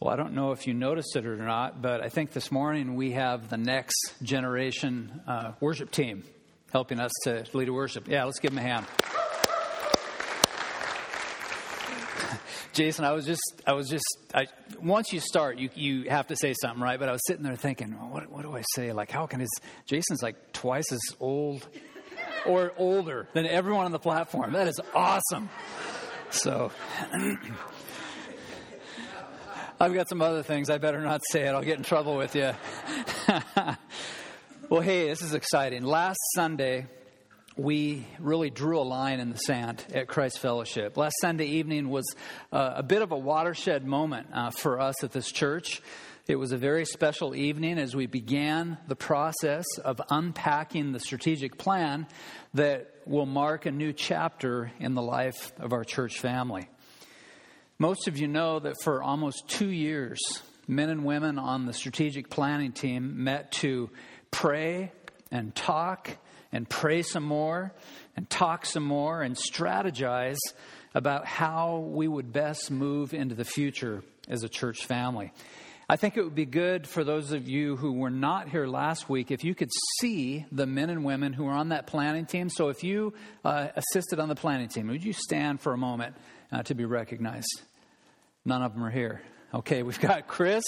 Well, I don't know if you noticed it or not, but I think this morning we have the next generation uh, worship team helping us to lead a worship. Yeah, let's give them a hand. Jason, I was just, I was just, I, once you start, you, you have to say something, right? But I was sitting there thinking, well, what, what do I say? Like, how can his, Jason's like twice as old or older than everyone on the platform. That is awesome. So, I've got some other things. I better not say it. I'll get in trouble with you. well, hey, this is exciting. Last Sunday, we really drew a line in the sand at Christ Fellowship. Last Sunday evening was uh, a bit of a watershed moment uh, for us at this church. It was a very special evening as we began the process of unpacking the strategic plan that will mark a new chapter in the life of our church family. Most of you know that for almost two years, men and women on the strategic planning team met to pray and talk and pray some more and talk some more and strategize about how we would best move into the future as a church family. I think it would be good for those of you who were not here last week if you could see the men and women who were on that planning team. So if you uh, assisted on the planning team, would you stand for a moment? Uh, to be recognized. None of them are here. Okay, we've got Chris,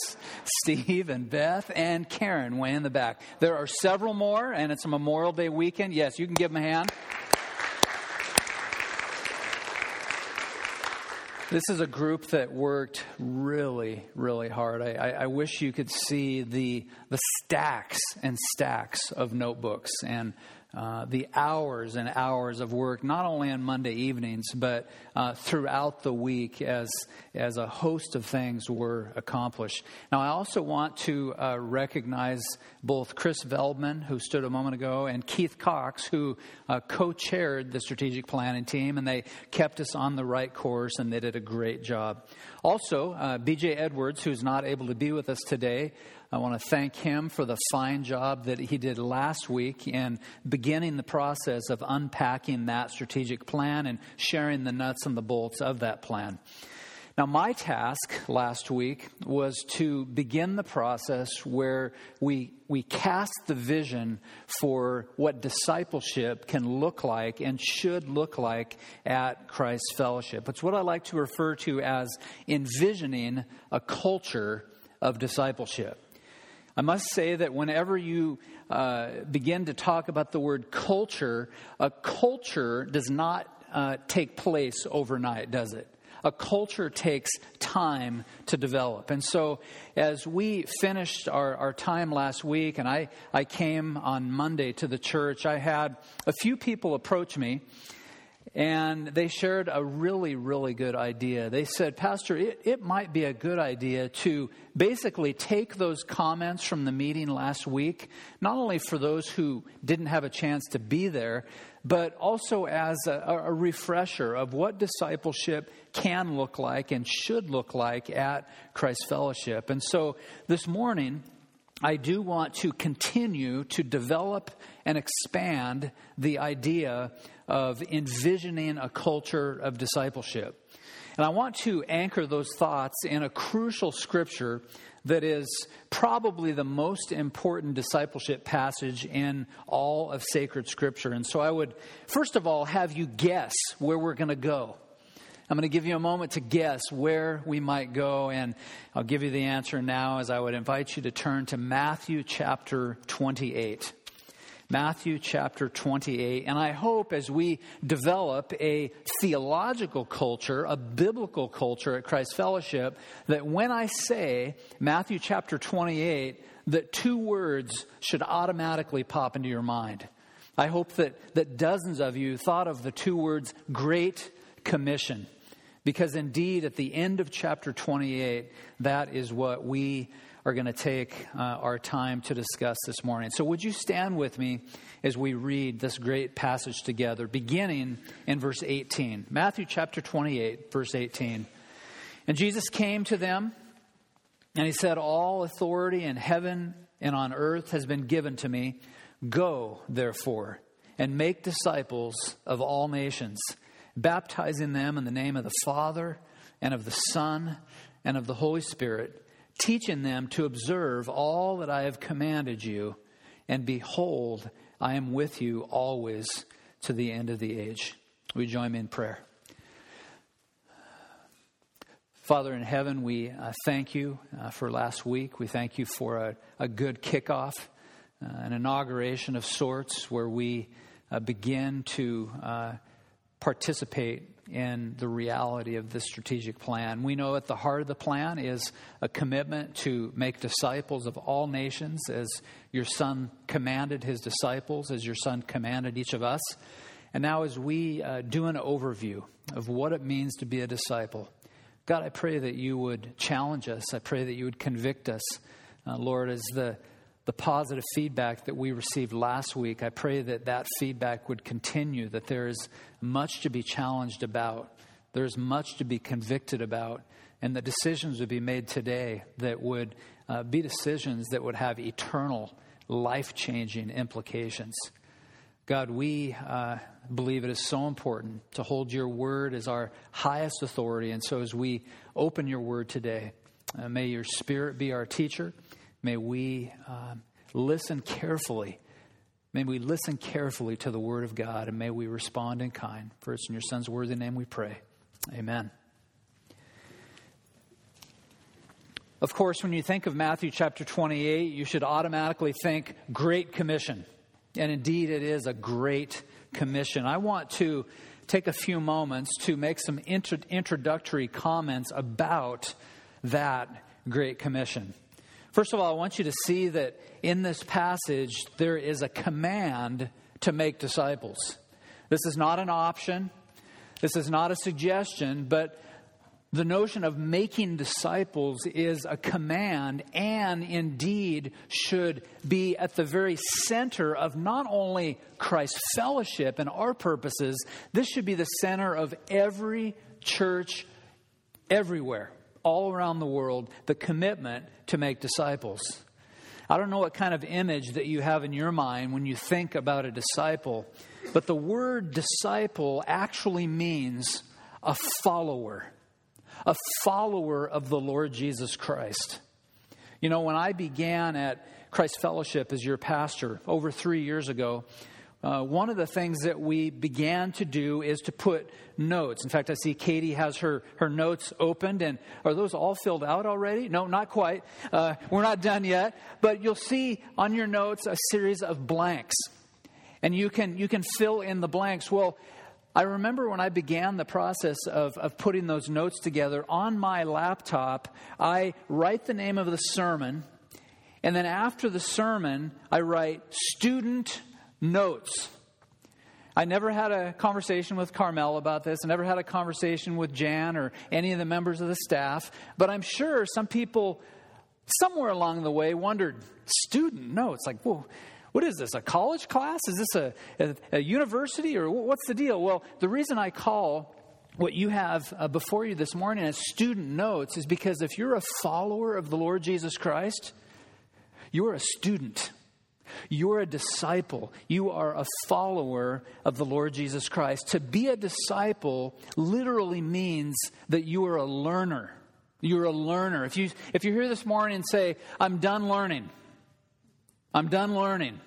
Steve, and Beth, and Karen way in the back. There are several more, and it's a Memorial Day weekend. Yes, you can give them a hand. This is a group that worked really, really hard. I, I, I, wish you could see the, the stacks and stacks of notebooks and uh, the hours and hours of work, not only on Monday evenings, but uh, throughout the week as, as a host of things were accomplished. Now, I also want to uh, recognize both Chris Veldman, who stood a moment ago, and Keith Cox, who uh, co chaired the strategic planning team, and they kept us on the right course and they did a great job. Also, uh, BJ Edwards, who's not able to be with us today, I want to thank him for the fine job that he did last week in beginning the process of unpacking that strategic plan and sharing the nuts and the bolts of that plan. Now, my task last week was to begin the process where we, we cast the vision for what discipleship can look like and should look like at Christ Fellowship. It's what I like to refer to as envisioning a culture of discipleship. I must say that whenever you uh, begin to talk about the word culture, a culture does not uh, take place overnight, does it? A culture takes time to develop. And so, as we finished our, our time last week, and I, I came on Monday to the church, I had a few people approach me and they shared a really, really good idea. They said, Pastor, it, it might be a good idea to basically take those comments from the meeting last week, not only for those who didn't have a chance to be there, but also as a, a refresher of what discipleship can look like and should look like at Christ Fellowship. And so this morning, I do want to continue to develop and expand the idea of envisioning a culture of discipleship. And I want to anchor those thoughts in a crucial scripture that is probably the most important discipleship passage in all of sacred scripture. And so I would, first of all, have you guess where we're going to go. I'm going to give you a moment to guess where we might go, and I'll give you the answer now as I would invite you to turn to Matthew chapter 28. Matthew chapter 28. And I hope as we develop a theological culture, a biblical culture at Christ Fellowship, that when I say Matthew chapter 28, that two words should automatically pop into your mind. I hope that, that dozens of you thought of the two words Great Commission. Because indeed, at the end of chapter 28, that is what we are going to take uh, our time to discuss this morning. So, would you stand with me as we read this great passage together, beginning in verse 18? Matthew chapter 28, verse 18. And Jesus came to them, and he said, All authority in heaven and on earth has been given to me. Go, therefore, and make disciples of all nations, baptizing them in the name of the Father and of the Son and of the Holy Spirit, teaching them to observe all that I have commanded you. And behold, I am with you always to the end of the age. We join me in prayer. Father in heaven, we uh, thank you uh, for last week. We thank you for a, a good kickoff, uh, an inauguration of sorts where we uh, begin to uh, participate in the reality of this strategic plan. We know at the heart of the plan is a commitment to make disciples of all nations as your Son commanded his disciples, as your Son commanded each of us. And now, as we uh, do an overview of what it means to be a disciple, God, I pray that you would challenge us. I pray that you would convict us. Uh, Lord, as the the positive feedback that we received last week, I pray that that feedback would continue, that there is much to be challenged about, there's much to be convicted about, and the decisions would be made today that would uh, be decisions that would have eternal, life changing implications. God, we uh, believe it is so important to hold your word as our highest authority. And so as we open your word today, uh, may your spirit be our teacher. May we um, listen carefully. May we listen carefully to the word of God, and may we respond in kind. For it's in your Son's worthy name we pray. Amen. Of course, when you think of Matthew chapter 28, you should automatically think Great Commission. And indeed, it is a great commission. I want to take a few moments to make some introductory comments about that Great Commission. First of all, I want you to see that in this passage there is a command to make disciples. This is not an option, this is not a suggestion, but the notion of making disciples is a command and indeed should be at the very center of not only Christ's fellowship and our purposes, this should be the center of every church everywhere all around the world the commitment to make disciples. I don't know what kind of image that you have in your mind when you think about a disciple, but the word disciple actually means a follower, a follower of the Lord Jesus Christ. You know, when I began at Christ Fellowship as your pastor over three years ago, uh, one of the things that we began to do is to put notes. In fact, I see Katie has her, her notes opened, and are those all filled out already? No, not quite. Uh, we're not done yet. But you'll see on your notes a series of blanks, and you can, you can fill in the blanks. Well, I remember when I began the process of, of putting those notes together on my laptop, I write the name of the sermon, and then after the sermon, I write student notes. I never had a conversation with Carmel about this. I never had a conversation with Jan or any of the members of the staff. But I'm sure some people somewhere along the way wondered student notes. Like, whoa, what is this? A college class? Is this a, a, a university? Or what's the deal? Well, the reason I call what you have uh, before you this morning as student notes is because if you're a follower of the Lord Jesus Christ, you're a student. You're a disciple. You are a follower of the Lord Jesus Christ. To be a disciple literally means that you are a learner. You're a learner. If you if you're here this morning and say, "I'm done learning," I'm done learning,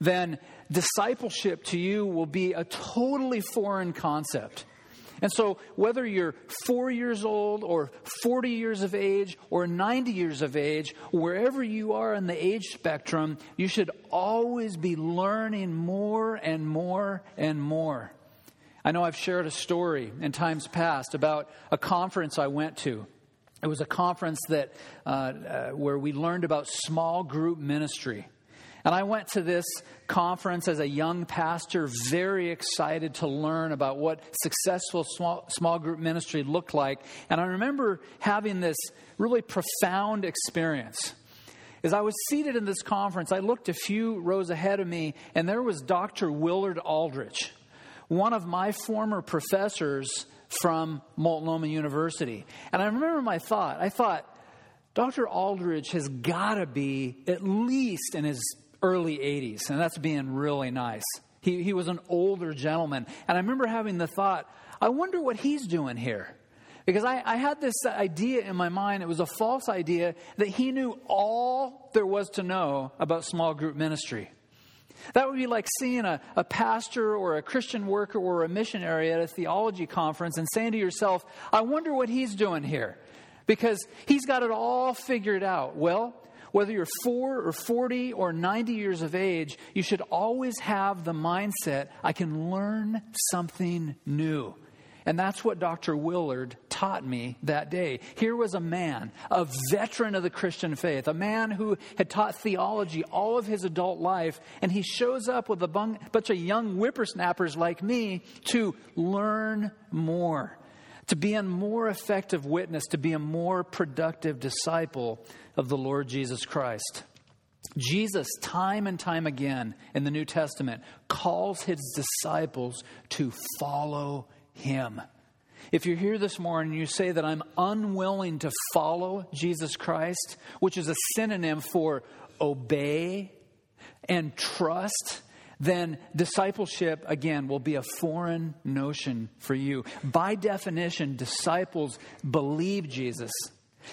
then discipleship to you will be a totally foreign concept. And so, whether you're four years old or 40 years of age or 90 years of age, wherever you are in the age spectrum, you should always be learning more and more and more. I know I've shared a story in times past about a conference I went to. It was a conference that uh, uh, where we learned about small group ministry. And I went to this conference as a young pastor, very excited to learn about what successful small, small group ministry looked like. And I remember having this really profound experience. As I was seated in this conference, I looked a few rows ahead of me, and there was Dr. Willard Aldrich, one of my former professors from Multnomah University. And I remember my thought I thought, Dr. Aldrich has got to be at least in his early 80s, and that's being really nice. He, he was an older gentleman. And I remember having the thought, I wonder what he's doing here. Because I, I, had this idea in my mind, it was a false idea, that he knew all there was to know about small group ministry. That would be like seeing a, a pastor or a Christian worker or a missionary at a theology conference and saying to yourself, I wonder what he's doing here. Because he's got it all figured out. Well, whether you're four or 40 or 90 years of age, you should always have the mindset I can learn something new. And that's what Dr. Willard taught me that day. Here was a man, a veteran of the Christian faith, a man who had taught theology all of his adult life, and he shows up with a bunch of young whippersnappers like me to learn more, to be a more effective witness, to be a more productive disciple of the Lord Jesus Christ. Jesus, time and time again in the New Testament, calls his disciples to follow him. If you're here this morning and you say that I'm unwilling to follow Jesus Christ, which is a synonym for obey and trust, then discipleship, again, will be a foreign notion for you. By definition, disciples believe Jesus.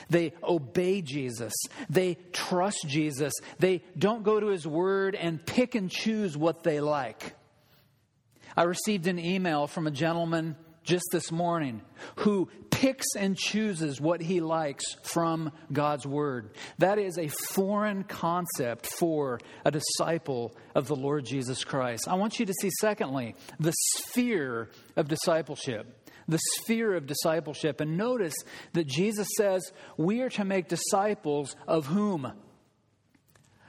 They obey Jesus. They trust Jesus. They don't go to his word and pick and choose what they like. I received an email from a gentleman just this morning who picks and chooses what he likes from God's Word. That is a foreign concept for a disciple of the Lord Jesus Christ. I want you to see, secondly, the sphere of discipleship. The sphere of discipleship. And notice that Jesus says we are to make disciples of whom?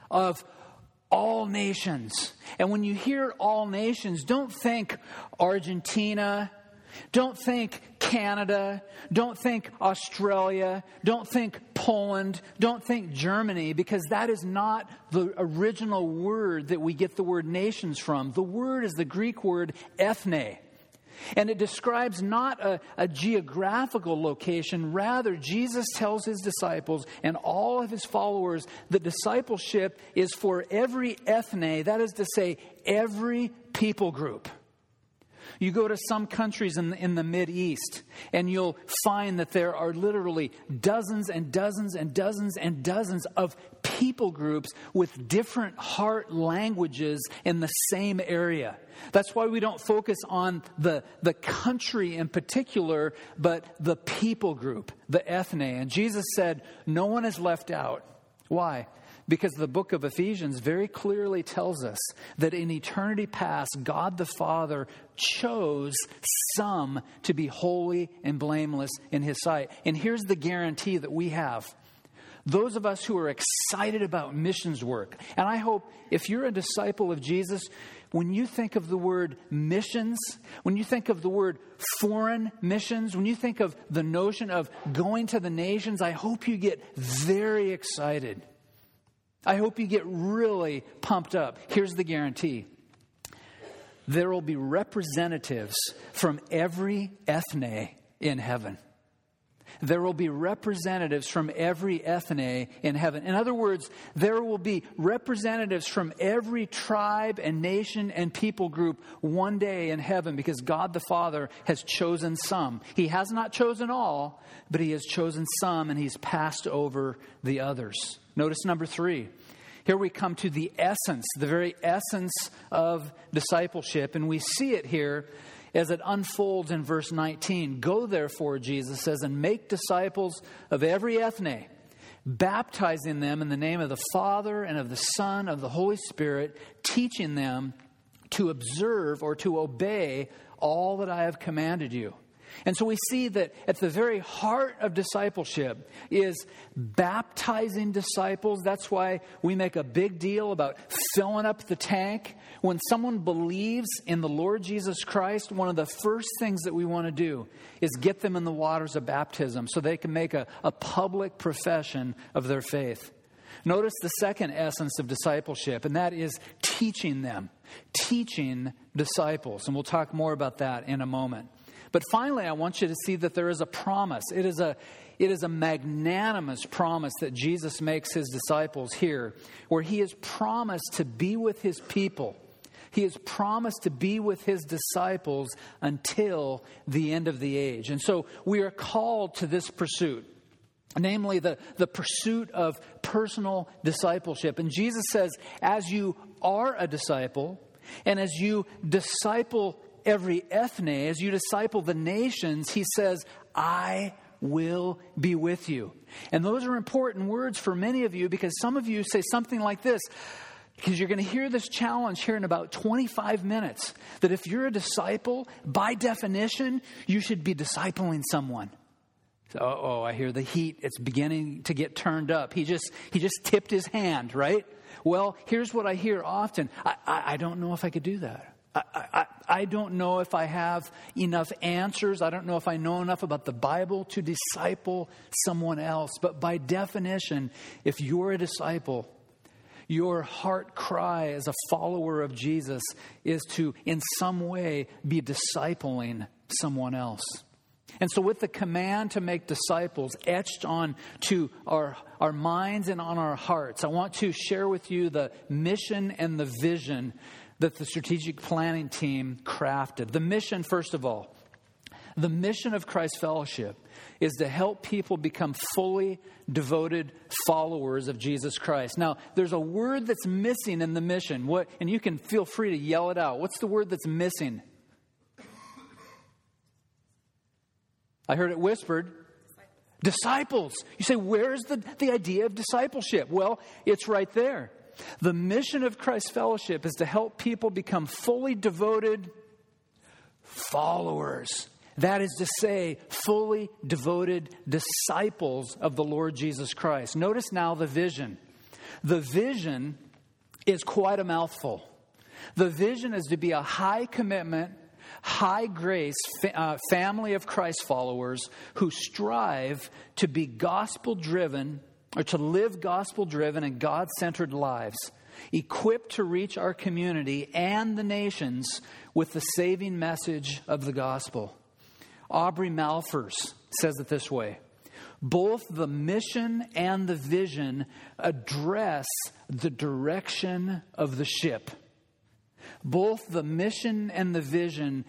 Of all nations. And when you hear all nations, don't think Argentina, don't think Canada. Don't think Australia. Don't think Poland. Don't think Germany, because that is not the original word that we get the word nations from. The word is the Greek word ethne. And it describes not a, a, geographical location. Rather, Jesus tells his disciples and all of his followers that discipleship is for every ethne, that is to say, every people group. You go to some countries in the, in the Mid East, and you'll find that there are literally dozens and dozens and dozens and dozens of people groups with different heart languages in the same area. That's why we don't focus on the, the country in particular, but the people group, the ethne. And Jesus said, No one is left out. Why? Because the book of Ephesians very clearly tells us that in eternity past, God the Father chose some to be holy and blameless in His sight. And here's the guarantee that we have. Those of us who are excited about missions work, and I hope if you're a disciple of Jesus, when you think of the word missions, when you think of the word foreign missions, when you think of the notion of going to the nations, I hope you get very excited I hope you get really pumped up. Here's the guarantee there will be representatives from every ethne in heaven. There will be representatives from every ethne in heaven. In other words, there will be representatives from every tribe and nation and people group one day in heaven because God the Father has chosen some. He has not chosen all, but He has chosen some and He's passed over the others. Notice number three. Here we come to the essence, the very essence of discipleship, and we see it here as it unfolds in verse 19. Go therefore, Jesus says, and make disciples of every ethne, baptizing them in the name of the Father and of the Son, of the Holy Spirit, teaching them to observe or to obey all that I have commanded you. And so we see that at the very heart of discipleship is baptizing disciples. That's why we make a big deal about filling up the tank. When someone believes in the Lord Jesus Christ, one of the first things that we want to do is get them in the waters of baptism so they can make a, a public profession of their faith. Notice the second essence of discipleship, and that is teaching them, teaching disciples. And we'll talk more about that in a moment. But finally, I want you to see that there is a promise. It is a, it is a magnanimous promise that Jesus makes his disciples here, where he has promised to be with his people. He has promised to be with his disciples until the end of the age. And so we are called to this pursuit namely the, the pursuit of personal discipleship. And Jesus says, as you are a disciple, and as you disciple every ethne, as you disciple the nations, he says, I will be with you. And those are important words for many of you because some of you say something like this. Because you're going to hear this challenge here in about 25 minutes that if you're a disciple, by definition, you should be discipling someone. So, oh, I hear the heat. It's beginning to get turned up. He just, he just tipped his hand, right? Well, here's what I hear often I, I, I don't know if I could do that. I, I, I don't know if I have enough answers. I don't know if I know enough about the Bible to disciple someone else. But by definition, if you're a disciple, your heart cry as a follower of Jesus is to, in some way, be discipling someone else. And so, with the command to make disciples etched on to our, our minds and on our hearts, I want to share with you the mission and the vision that the strategic planning team crafted. The mission, first of all, the mission of Christ Fellowship is to help people become fully devoted followers of Jesus Christ. Now, there's a word that's missing in the mission, what, and you can feel free to yell it out. What's the word that's missing? I heard it whispered. Disciples. You say, where's the, the idea of discipleship? Well, it's right there. The mission of Christ Fellowship is to help people become fully devoted followers. That is to say, fully devoted disciples of the Lord Jesus Christ. Notice now the vision. The vision is quite a mouthful. The vision is to be a high commitment, high grace uh, family of Christ followers who strive to be gospel driven or to live gospel driven and God centered lives, equipped to reach our community and the nations with the saving message of the gospel. Aubrey Malphurs says it this way both the mission and the vision address the direction of the ship. Both the mission and the vision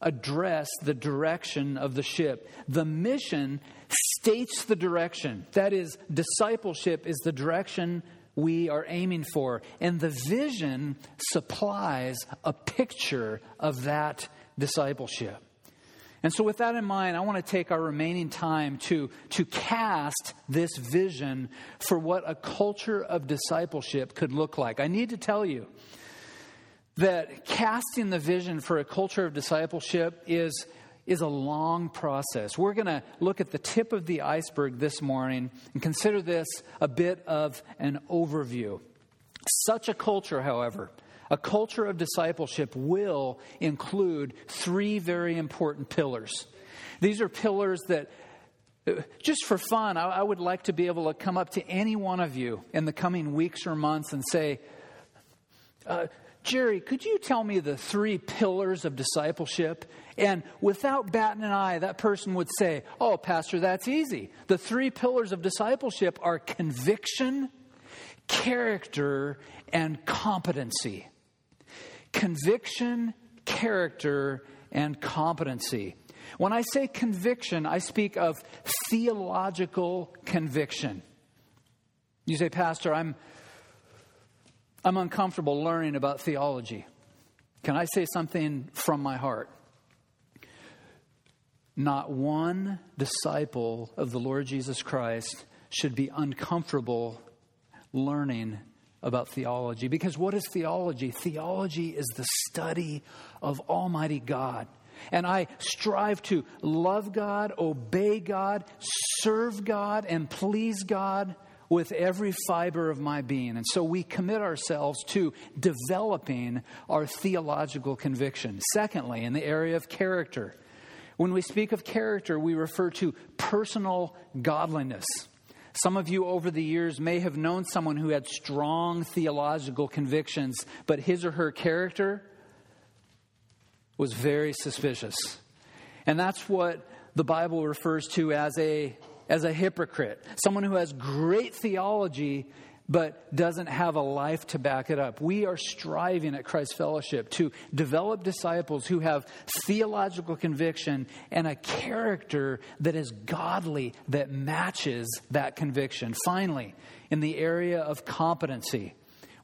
address the direction of the ship. The mission states the direction. That is, discipleship is the direction we are aiming for. And the vision supplies a picture of that discipleship. And so, with that in mind, I want to take our remaining time to, to cast this vision for what a culture of discipleship could look like. I need to tell you that casting the vision for a culture of discipleship is, is a long process. We're going to look at the tip of the iceberg this morning and consider this a bit of an overview. Such a culture, however, a culture of discipleship will include three very important pillars. These are pillars that, just for fun, I, I would like to be able to come up to any one of you in the coming weeks or months and say, uh, Jerry, could you tell me the three pillars of discipleship? And without batting an eye, that person would say, Oh, Pastor, that's easy. The three pillars of discipleship are conviction, character, and competency. Conviction, character, and competency. When I say conviction, I speak of theological conviction. You say, Pastor, I'm I'm uncomfortable learning about theology. Can I say something from my heart? Not one disciple of the Lord Jesus Christ should be uncomfortable learning about theology. Because what is theology? Theology is the study of Almighty God. And I strive to love God, obey God, serve God, and please God with every fiber of my being. And so we commit ourselves to developing our theological conviction. Secondly, in the area of character, when we speak of character, we refer to personal godliness. Some of you over the years may have known someone who had strong theological convictions, but his or her character was very suspicious. And that's what the Bible refers to as a as a hypocrite, someone who has great theology but doesn't have a life to back it up. We are striving at Christ Fellowship to develop disciples who have theological conviction and a character that is godly, that matches that conviction. Finally, in the area of competency,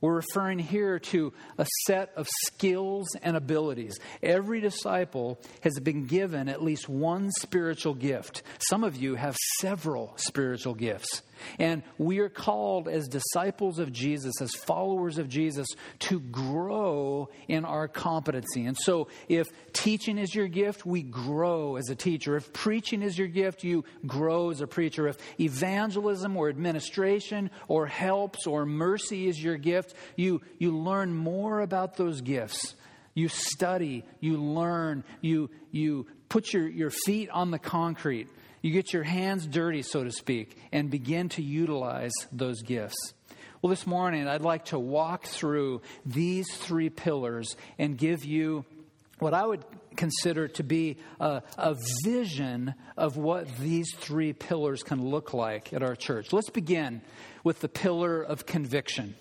we're referring here to a set of skills and abilities. Every disciple has been given at least one spiritual gift. Some of you have several spiritual gifts. And we are called as disciples of Jesus, as followers of Jesus, to grow in our competency. And so, if teaching is your gift, we grow as a teacher. If preaching is your gift, you grow as a preacher. If evangelism or administration or helps or mercy is your gift, you, you learn more about those gifts. You study, you learn, you, you put your, your feet on the concrete you get your hands dirty, so to speak, and begin to utilize those gifts. Well, this morning, I'd like to walk through these three pillars and give you what I would consider to be a, a, vision of what these three pillars can look like at our church. Let's begin with the pillar of conviction.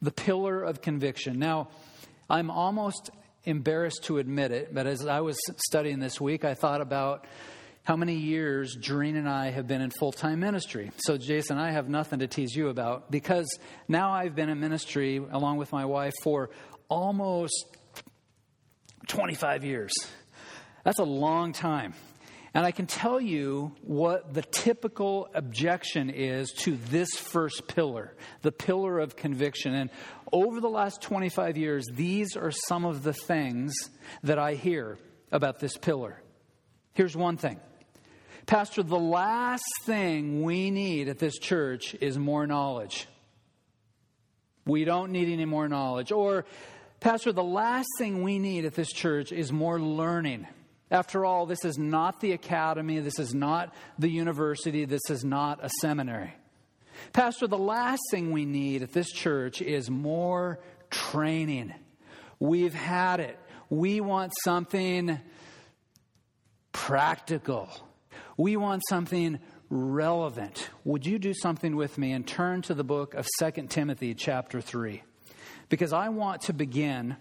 The pillar of conviction. Now, I'm almost embarrassed to admit it, but as I was studying this week, I thought about how many years Doreen and I have been in full time ministry. So, Jason, I have nothing to tease you about because now I've been in ministry along with my wife for almost 25 years. That's a long time. And I can tell you what the typical objection is to this first pillar, the pillar of conviction. And over the last 25 years, these are some of the things that I hear about this pillar. Here's one thing Pastor, the last thing we need at this church is more knowledge. We don't need any more knowledge. Or, Pastor, the last thing we need at this church is more learning. After all, this is not the academy, this is not the university, this is not a seminary. Pastor, the last thing we need at this church is more training. We've had it. We want something practical. We want something relevant. Would you do something with me and turn to the book of 2 Timothy, chapter 3? Because I want to begin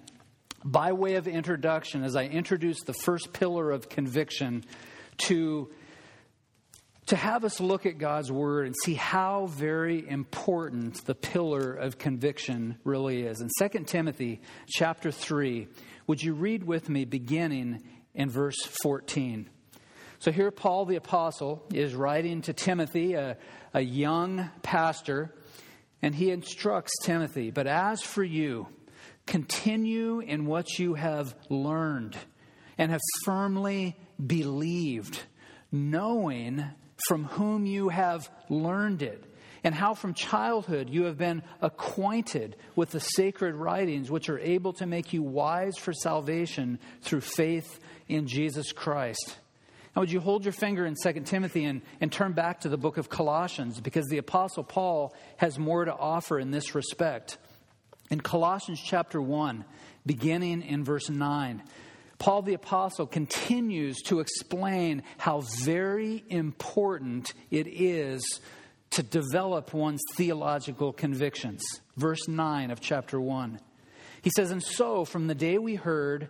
by way of introduction, as I introduce the first pillar of conviction, to, to have us look at God's Word and see how very important the pillar of conviction really is. In 2 Timothy chapter 3, would you read with me beginning in verse 14? So here, Paul the Apostle is writing to Timothy, a, a young pastor, and he instructs Timothy, But as for you, continue in what you have learned and have firmly believed, knowing from whom you have learned it, and how from childhood you have been acquainted with the sacred writings which are able to make you wise for salvation through faith in Jesus Christ. Now, would you hold your finger in 2 Timothy and, and turn back to the book of Colossians because the Apostle Paul has more to offer in this respect. In Colossians chapter 1, beginning in verse 9, Paul the Apostle continues to explain how very important it is to develop one's theological convictions. Verse 9 of chapter 1. He says, And so, from the day we heard,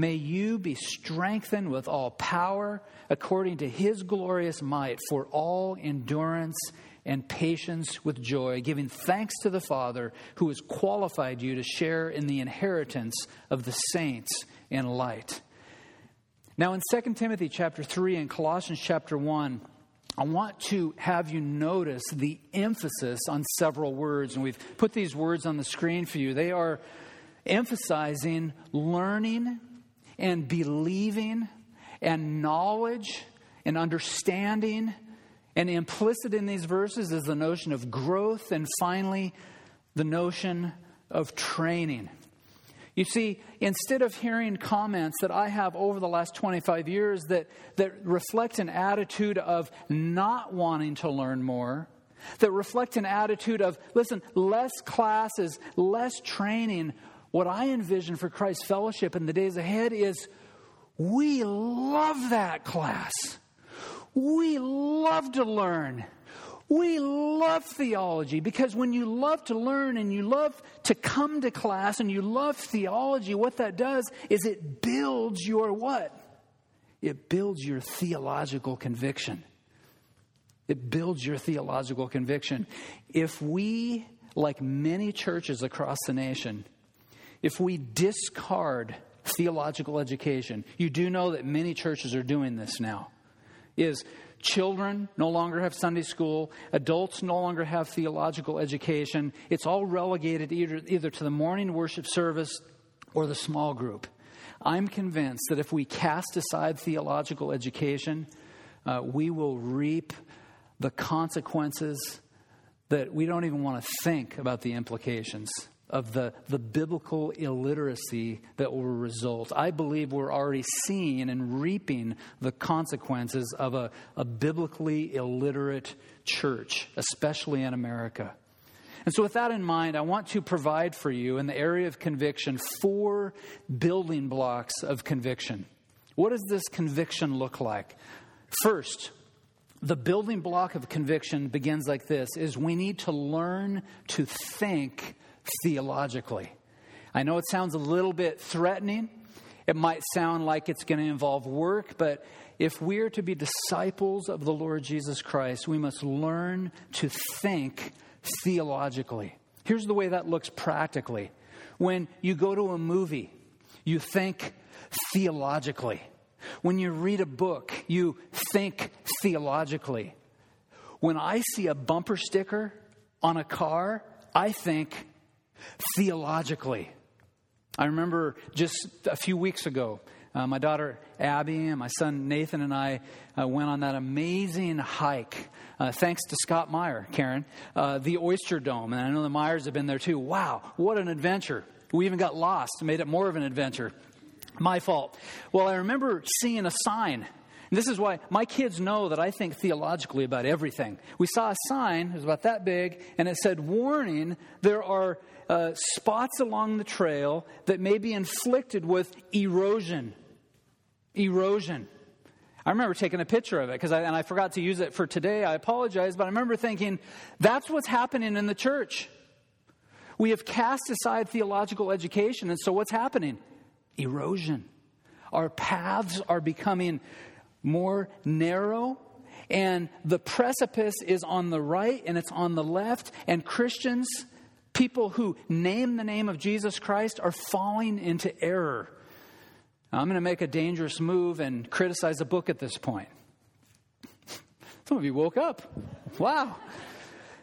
May you be strengthened with all power according to his glorious might for all endurance and patience with joy, giving thanks to the Father who has qualified you to share in the inheritance of the saints in light. Now in 2 Timothy chapter 3 and Colossians chapter 1, I want to have you notice the emphasis on several words, and we've put these words on the screen for you. They are emphasizing learning and believing and knowledge and understanding. And implicit in these verses is the notion of growth and finally the notion of training. You see, instead of hearing comments that I have over the last 25 years that, that reflect an attitude of not wanting to learn more, that reflect an attitude of, listen, less classes, less training, what I envision for Christ Fellowship in the days ahead is we love that class. We love to learn. We love theology because when you love to learn and you love to come to class and you love theology, what that does is it builds your what? It builds your theological conviction. It builds your theological conviction. If we, like many churches across the nation, if we discard theological education, you do know that many churches are doing this now, is Children no longer have Sunday school. Adults no longer have theological education. It's all relegated either, either to the morning worship service or the small group. I'm convinced that if we cast aside theological education, uh, we will reap the consequences that we don't even want to think about the implications of the, the biblical illiteracy that will result. I believe we're already seeing and reaping the consequences of a, a biblically illiterate church, especially in America. And so, with that in mind, I want to provide for you in the area of conviction four building blocks of conviction. What does this conviction look like? First, the building block of conviction begins like this is we need to learn to think theologically. I know it sounds a little bit threatening. It might sound like it's going to involve work, but if we're to be disciples of the Lord Jesus Christ, we must learn to think theologically. Here's the way that looks practically. When you go to a movie, you think theologically. When you read a book, you think theologically. When I see a bumper sticker on a car, I think theologically. I remember just a few weeks ago, uh, my daughter Abby and my son Nathan and I uh, went on that amazing hike. Uh, thanks to Scott Meyer, Karen, uh, the Oyster Dome. And I know the Myers have been there too. Wow, what an adventure. We even got lost, made it more of an adventure. My fault. Well, I remember seeing a sign and this is why my kids know that I think theologically about everything. We saw a sign, it was about that big, and it said, Warning, there are uh, spots along the trail that may be inflicted with erosion. Erosion. I remember taking a picture of it because and I forgot to use it for today. I apologize, but I remember thinking that's what's happening in the church. We have cast aside theological education, and so what's happening? Erosion. Our paths are becoming more narrow, and the precipice is on the right and it's on the left, and Christians, people who name the name of Jesus Christ, are falling into error. Now, I'm going to make a dangerous move and criticize a book at this point. Some of you woke up. Wow.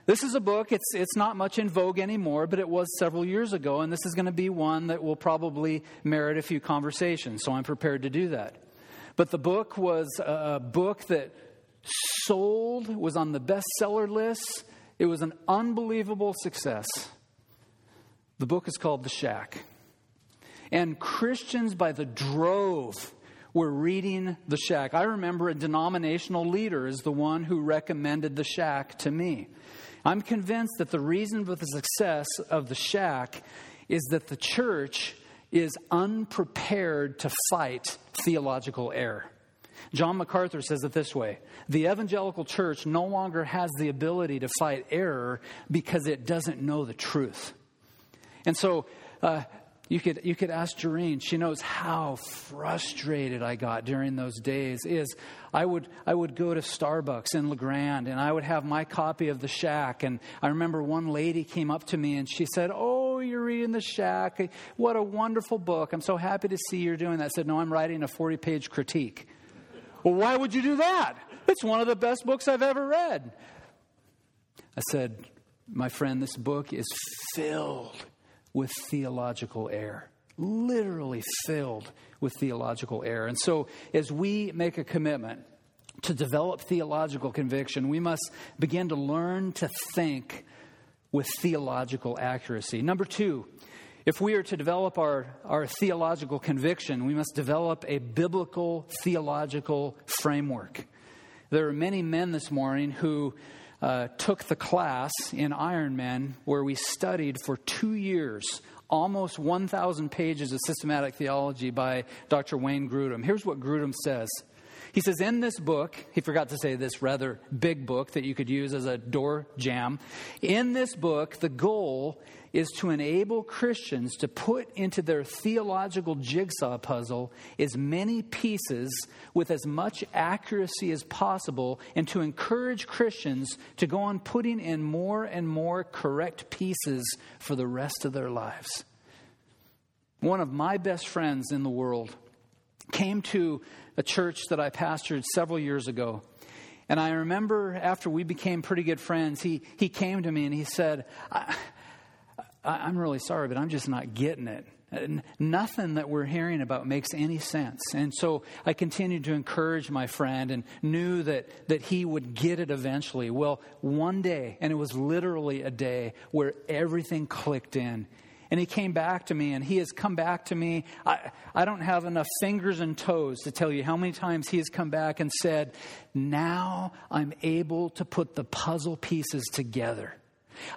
This is a book, it's, it's not much in vogue anymore, but it was several years ago, and this is going to be one that will probably merit a few conversations, so I'm prepared to do that. But the book was a book that sold, was on the bestseller list. It was an unbelievable success. The book is called The Shack. And Christians by the drove were reading The Shack. I remember a denominational leader is the one who recommended The Shack to me. I'm convinced that the reason for the success of The Shack is that the church is unprepared to fight theological error. John MacArthur says it this way The evangelical church no longer has the ability to fight error because it doesn't know the truth. And so, uh, you could, you could ask Jareen. She knows how frustrated I got during those days. Is I would, I would go to Starbucks in La Grande and I would have my copy of The Shack. And I remember one lady came up to me and she said, Oh, you're reading The Shack. What a wonderful book. I'm so happy to see you're doing that. I said, No, I'm writing a 40 page critique. well, why would you do that? It's one of the best books I've ever read. I said, My friend, this book is filled with theological error, literally filled with theological error. And so, as we make a commitment to develop theological conviction, we must begin to learn to think with theological accuracy. Number two, If we are to develop our, our theological conviction, we must develop a biblical theological framework. There are many men this morning who uh, took the class in Ironman where we studied for two years almost 1,000 pages of systematic theology by Dr. Wayne Grudem. Here's what Grudem says. He says, in this book, he forgot to say this rather big book that you could use as a door jam. In this book, the goal is to enable Christians to put into their theological jigsaw puzzle as many pieces with as much accuracy as possible, and to encourage Christians to go on putting in more and more correct pieces for the rest of their lives. One of my best friends in the world came to a church that I pastored several years ago. And I remember after we became pretty good friends, he, he came to me and he said, I, I, am really sorry, but I'm just not getting it. Nothing that we're hearing about makes any sense. And so I continued to encourage my friend and knew that, that he would get it eventually. Well, one day, and it was literally a day where everything clicked in. And he came back to me, and he has come back to me. I, I don't have enough fingers and toes to tell you how many times he has come back and said, Now I'm able to put the puzzle pieces together.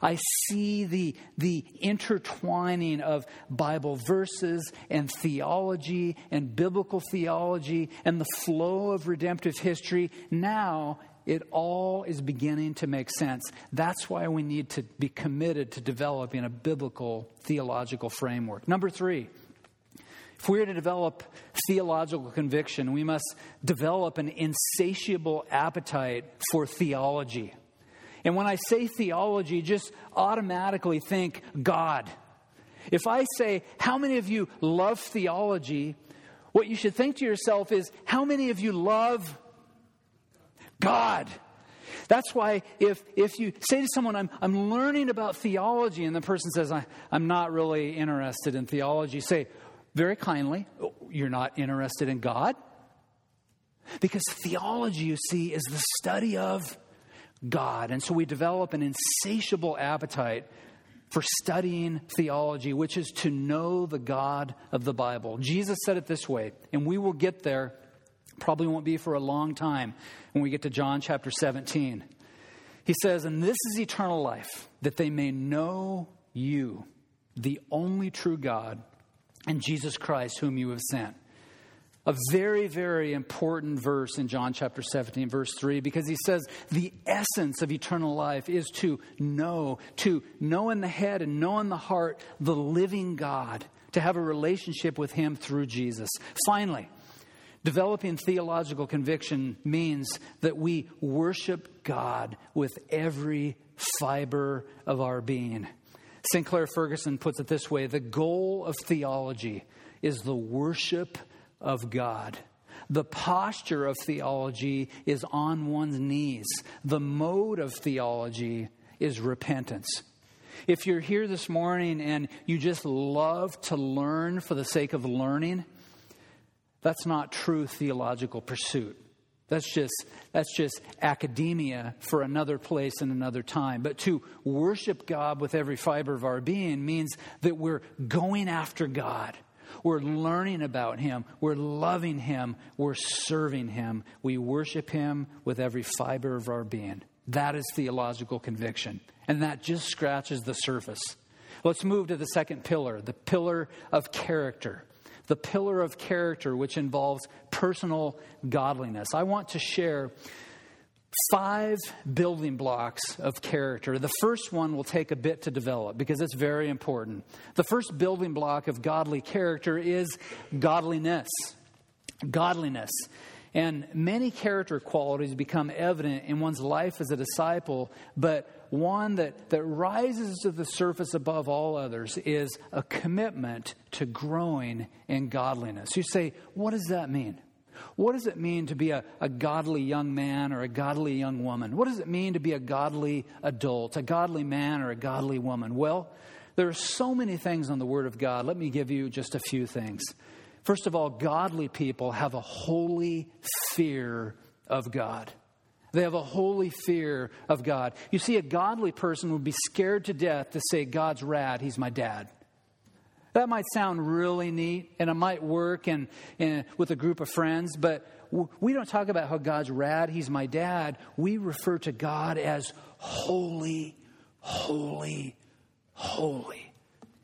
I see the, the intertwining of Bible verses and theology and biblical theology and the flow of redemptive history. Now it all is beginning to make sense. That's why we need to be committed to developing a biblical theological framework. Number three, if we are to develop theological conviction, we must develop an insatiable appetite for theology. And when I say theology, just automatically think God. If I say, How many of you love theology? What you should think to yourself is, How many of you love God? That's why if, if you say to someone, I'm, I'm learning about theology, and the person says, I, I'm not really interested in theology, say very kindly, oh, You're not interested in God? Because theology, you see, is the study of God. And so we develop an insatiable appetite for studying theology, which is to know the God of the Bible. Jesus said it this way, and we will get there, probably won't be for a long time when we get to John chapter 17. He says, And this is eternal life, that they may know you, the only true God, and Jesus Christ, whom you have sent a very, very important verse in John chapter 17, verse 3, because he says the essence of eternal life is to know, to know in the head and know in the heart the living God, to have a relationship with him through Jesus. Finally, developing theological conviction means that we worship God with every fiber of our being. Sinclair Ferguson puts it this way the goal of theology is the worship of God. The posture of theology is on one's knees. The mode of theology is repentance. If you're here this morning and you just love to learn for the sake of learning, that's not true theological pursuit. That's just, that's just academia for another place and another time. But to worship God with every fiber of our being means that we're going after God. We're learning about Him. We're loving Him. We're serving Him. We worship Him with every fiber of our being. That is theological conviction. And that just scratches the surface. Let's move to the second pillar the pillar of character. The pillar of character, which involves personal godliness. I want to share five building blocks of character. The first one will take a bit to develop because it's very important. The first building block of godly character is godliness. Godliness. And many character qualities become evident in one's life as a disciple, but one that, that rises to the surface above all others is a commitment to growing in godliness. You say, what does that mean? What does it mean to be a, a godly young man or a godly young woman? What does it mean to be a godly adult, a godly man or a godly woman? Well, there are so many things on the Word of God. Let me give you just a few things. First of all, godly people have a holy fear of God. They have a holy fear of God. You see, a godly person would be scared to death to say, God's rad, he's my dad. That might sound really neat and it might work and, and with a group of friends, but we don't talk about how God's rad, He's my dad. We refer to God as holy, holy, holy.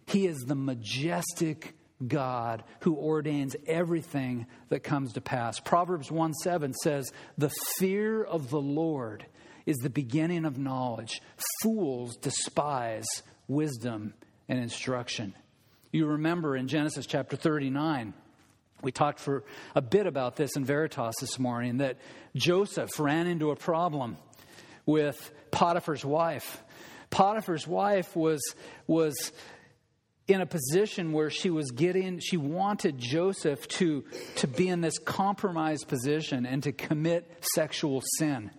He is the majestic God who ordains everything that comes to pass. Proverbs 1 7 says, The fear of the Lord is the beginning of knowledge. Fools despise wisdom and instruction. You remember in Genesis chapter 39, we talked for a bit about this in Veritas this morning that Joseph ran into a problem with Potiphar's wife. Potiphar's wife was, was in a position where she was getting, she wanted Joseph to, to be in this compromised position and to commit sexual sin.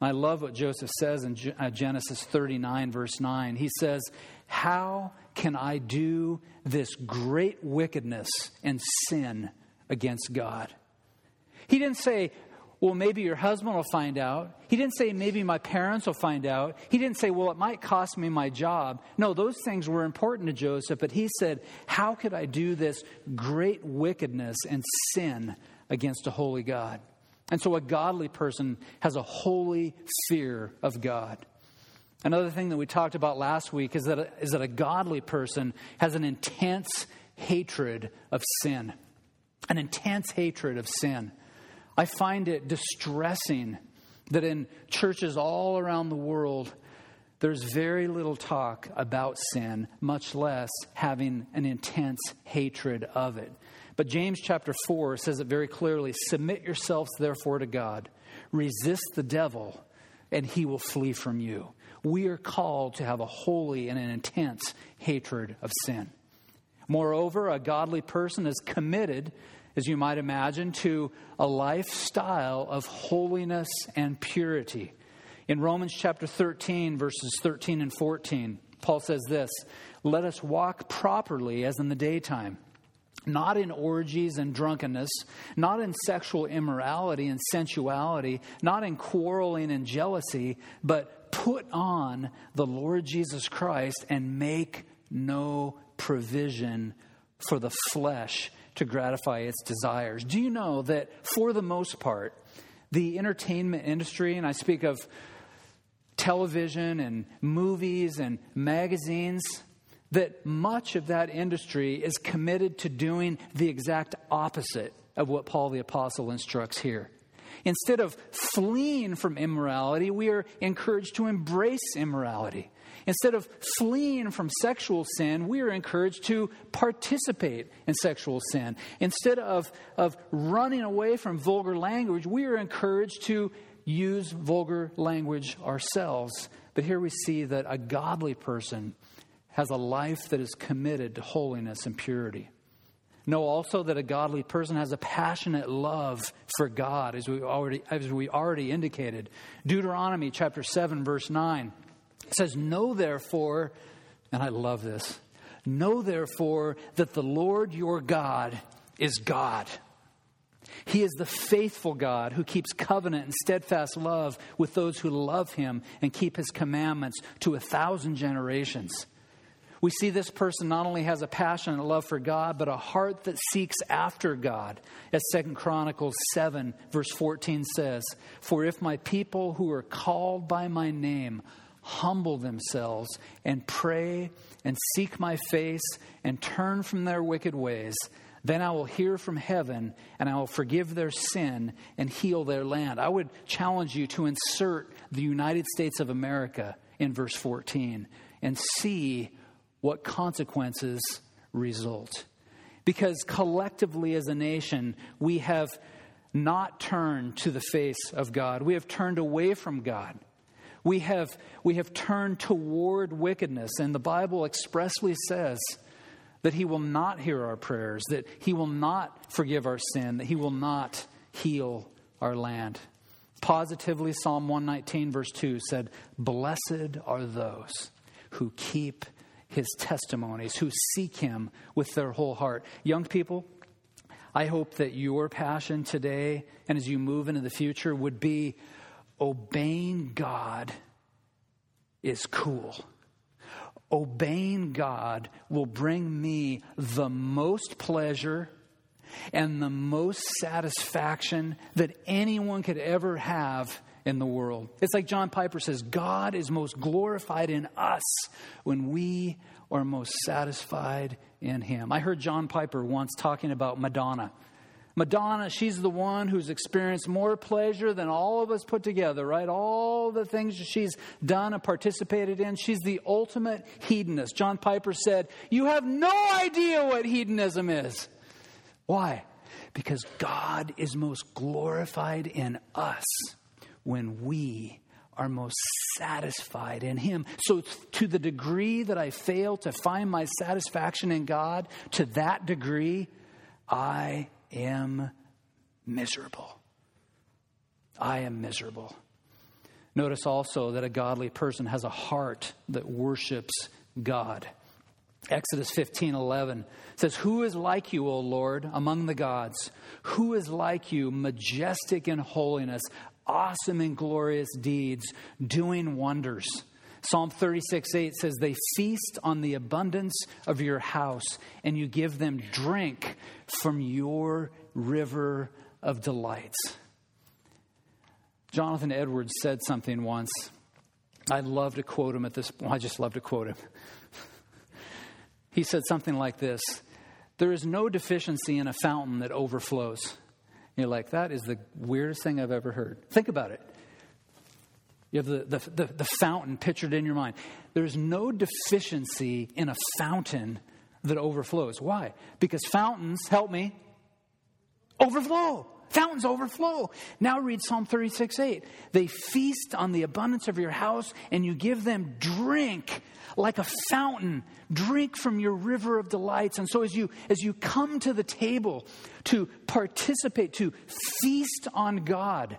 I love what Joseph says in uh, Genesis 39, verse 9. He says, How can I do this great wickedness and sin against God? He didn't say, well, maybe your husband will find out. He didn't say, maybe my parents will find out. He didn't say, well, it might cost me my job. No, those things were important to Joseph, but he said, how could I do this great wickedness and sin against a holy God? And so a godly person has a holy fear of God. Another thing that we talked about last week is that, a, is that a godly person has an intense hatred of sin. An intense hatred of sin. I find it distressing that in churches all around the world, there's very little talk about sin, much less having an intense hatred of it. But James chapter 4 says it very clearly Submit yourselves, therefore, to God. Resist the devil, and he will flee from you. We are called to have a holy and an intense hatred of sin. Moreover, a godly person is committed as you might imagine, to a lifestyle of holiness and purity. In Romans chapter 13, verses 13 and 14, Paul says this Let us walk properly as in the daytime, not in orgies and drunkenness, not in sexual immorality and sensuality, not in quarreling and jealousy, but put on the Lord Jesus Christ and make no provision for the flesh to gratify its desires. Do you know that for the most part, the entertainment industry, and I speak of television and movies and magazines, that much of that industry is committed to doing the exact opposite of what Paul the Apostle instructs here. Instead of fleeing from immorality, we are encouraged to embrace immorality. Instead of fleeing from sexual sin, we are encouraged to participate in sexual sin. Instead of, of running away from vulgar language, we are encouraged to use vulgar language ourselves. But here we see that a godly person has a life that is committed to holiness and purity. Know also that a godly person has a passionate love for God, as we already, as we already indicated. Deuteronomy chapter 7, verse 9 it says, Know therefore, and I love this, know therefore that the Lord your God is God. He is the faithful God who keeps covenant and steadfast love with those who love him and keep his commandments to a thousand generations. We see this person not only has a passion and love for God, but a heart that seeks after God. As Second Chronicles 7, verse 14 says, For if my people who are called by my name humble themselves and pray and seek my face and turn from their wicked ways, then I will hear from heaven and I will forgive their sin and heal their land. I would challenge you to insert the United States of America in verse 14 and see what consequences result. Because collectively as a nation, we have not turned to the face of God. We have turned away from God. We have, we have turned toward wickedness, and the Bible expressly says that He will not hear our prayers, that He will not forgive our sin, that He will not heal our land. Positively, Psalm 119, verse 2 said, Blessed are those who keep His testimonies, who seek Him with their whole heart. Young people, I hope that your passion today and as you move into the future would be obeying God is cool. obeying God will bring me the most pleasure and the most satisfaction that anyone could ever have in the world. It's like John Piper says God is most glorified in us when we are most satisfied in Him. I heard John Piper once talking about Madonna. Madonna, she's the one who's experienced more pleasure than all of us put together, right? All the things she's done and participated in. She's the ultimate hedonist. John Piper said, You have no idea what hedonism is. Why? Because God is most glorified in us when we are most satisfied in Him. So, to the degree that I fail to find my satisfaction in God, to that degree, I am miserable. I am miserable. Notice also that a godly person has a heart that worships God. Exodus 15 11 says, Who is like you, O Lord, among the gods? Who is like you, majestic in holiness, awesome in glorious deeds, doing wonders? Psalm 36 8 says, They feast on the abundance of your house, and you give them drink from your river of delights. Jonathan Edwards said something once. I'd love to quote him at this point. I just love to quote him. he said something like this There is no deficiency in a fountain that overflows. You're like, that is the weirdest thing I've ever heard. Think about it. You have the, the, the, the fountain pictured in your mind. There's no deficiency in a fountain that overflows. Why? Because fountains, help me, overflow. Fountains overflow. Now read Psalm 36 8. They feast on the abundance of your house, and you give them drink like a fountain. Drink from your river of delights. And so as you as you come to the table to participate, to feast on God,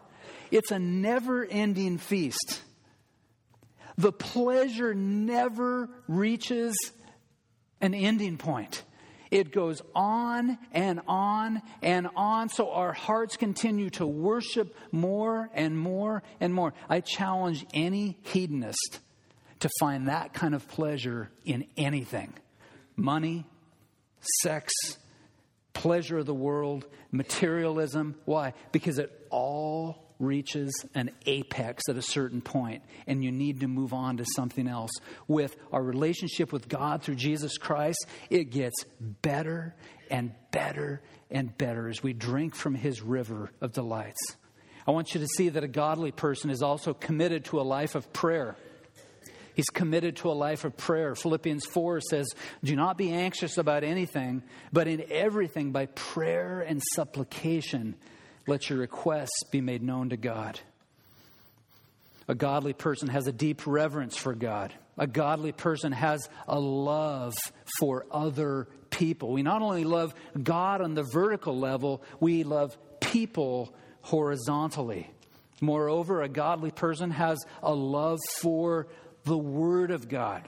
it's a never ending feast. The pleasure never reaches an ending point. It goes on and on and on. So our hearts continue to worship more and more and more. I challenge any hedonist to find that kind of pleasure in anything money, sex, pleasure of the world, materialism. Why? Because it all reaches an apex at a certain point and you need to move on to something else. With our relationship with God through Jesus Christ, it gets better and better and better as we drink from his river of delights. I want you to see that a godly person is also committed to a life of prayer. He's committed to a life of prayer. Philippians 4 says, Do not be anxious about anything, but in everything by prayer and supplication let your requests be made known to God. A godly person has a deep reverence for God. A godly person has a love for other people. We not only love God on the vertical level, we love people horizontally. Moreover, a godly person has a love for the Word of God.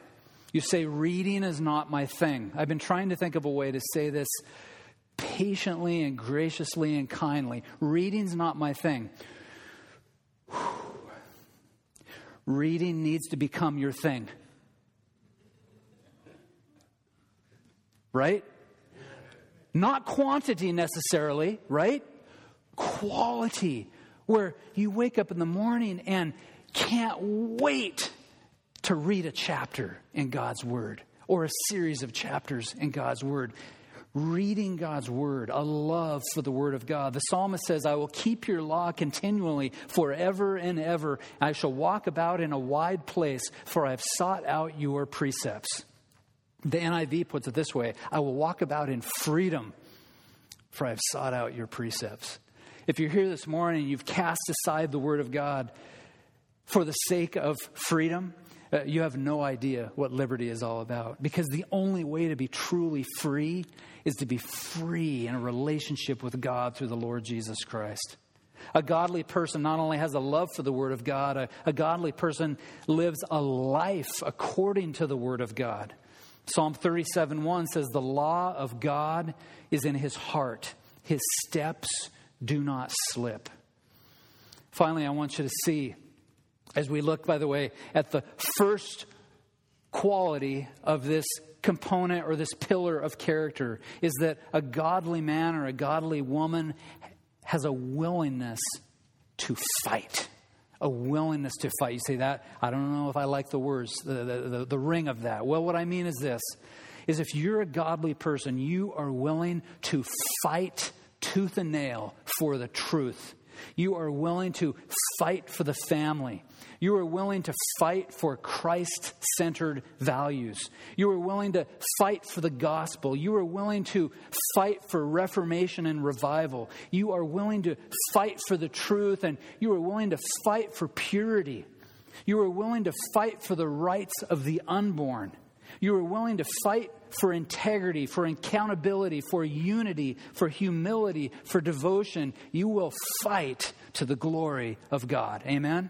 You say, reading is not my thing. I've been trying to think of a way to say this patiently and graciously and kindly. Reading's not my thing. Reading needs to become your thing. Right? Not quantity necessarily, right? Quality, where you wake up in the morning and can't wait to read a chapter in God's Word or a series of chapters in God's Word reading God's word, a love for the word of God. The psalmist says, I will keep your law continually forever and ever. I shall walk about in a wide place, for I have sought out your precepts. The NIV puts it this way I will walk about in freedom, for I have sought out your precepts. If you're here this morning, and you've cast aside the word of God for the sake of freedom, uh, you have no idea what liberty is all about. Because the only way to be truly free is to be free in a relationship with God through the Lord Jesus Christ. A godly person not only has a love for the Word of God, a, a godly person lives a life according to the Word of God. Psalm 37 1 says, The law of God is in his heart, his steps do not slip. Finally, I want you to see as we look, by the way, at the first quality of this component or this pillar of character is that a godly man or a godly woman has a willingness to fight. A willingness to fight. You say that? I don't know if I like the words, the, the, the, the ring of that. Well, what I mean is this is if you're a godly person, you are willing to fight tooth and nail for the truth. You are willing to fight for the family. You are willing to fight for Christ centered values. You are willing to fight for the gospel. You are willing to fight for reformation and revival. You are willing to fight for the truth, and you are willing to fight for purity. You are willing to fight for the rights of the unborn. You are willing to fight for integrity, for accountability, for unity, for humility, for devotion. You will fight to the glory of God. Amen?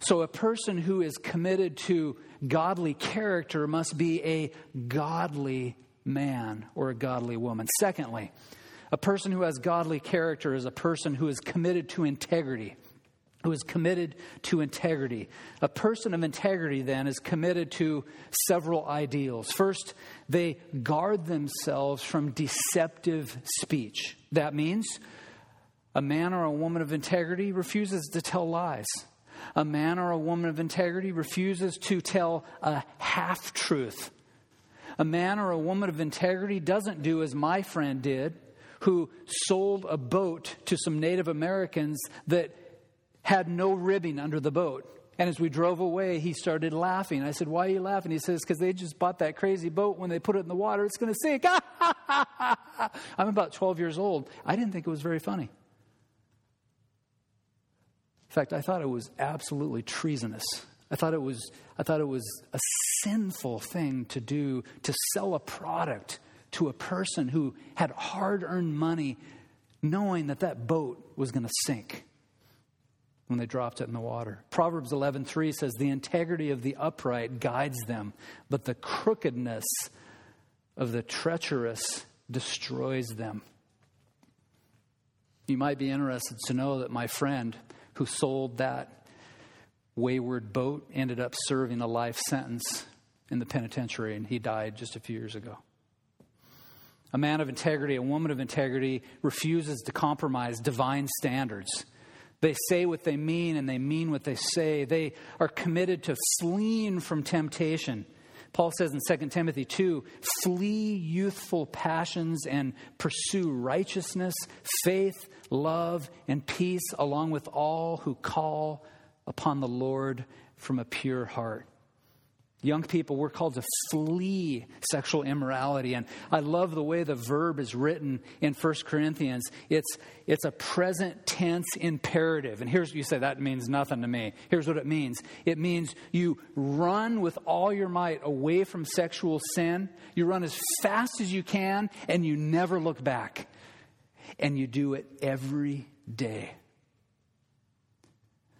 So, a person who is committed to godly character must be a godly man or a godly woman. Secondly, a person who has godly character is a person who is committed to integrity. Who is committed to integrity. A person of integrity, then, is committed to several ideals. First, they guard themselves from deceptive speech. That means a man or a woman of integrity refuses to tell lies. A man or a woman of integrity refuses to tell a half truth. A man or a woman of integrity doesn't do as my friend did, who sold a boat to some Native Americans that had no ribbing under the boat. And as we drove away, he started laughing. I said, Why are you laughing? He says, Because they just bought that crazy boat. When they put it in the water, it's going to sink. I'm about 12 years old. I didn't think it was very funny. In fact, I thought it was absolutely treasonous. I thought it was, I thought it was a sinful thing to do to sell a product to a person who had hard earned money, knowing that that boat was going to sink when they dropped it in the water. Proverbs 11:3 says the integrity of the upright guides them, but the crookedness of the treacherous destroys them. You might be interested to know that my friend who sold that wayward boat ended up serving a life sentence in the penitentiary, and he died just a few years ago. A man of integrity, a woman of integrity, refuses to compromise divine standards. They say what they mean and they mean what they say. They are committed to fleeing from temptation. Paul says in 2 Timothy 2 flee youthful passions and pursue righteousness, faith, love, and peace, along with all who call upon the Lord from a pure heart. Young people, we're called to flee sexual immorality. And I love the way the verb is written in 1 Corinthians. It's, it's a present tense imperative. And here's, you say, that means nothing to me. Here's what it means it means you run with all your might away from sexual sin. You run as fast as you can, and you never look back. And you do it every day.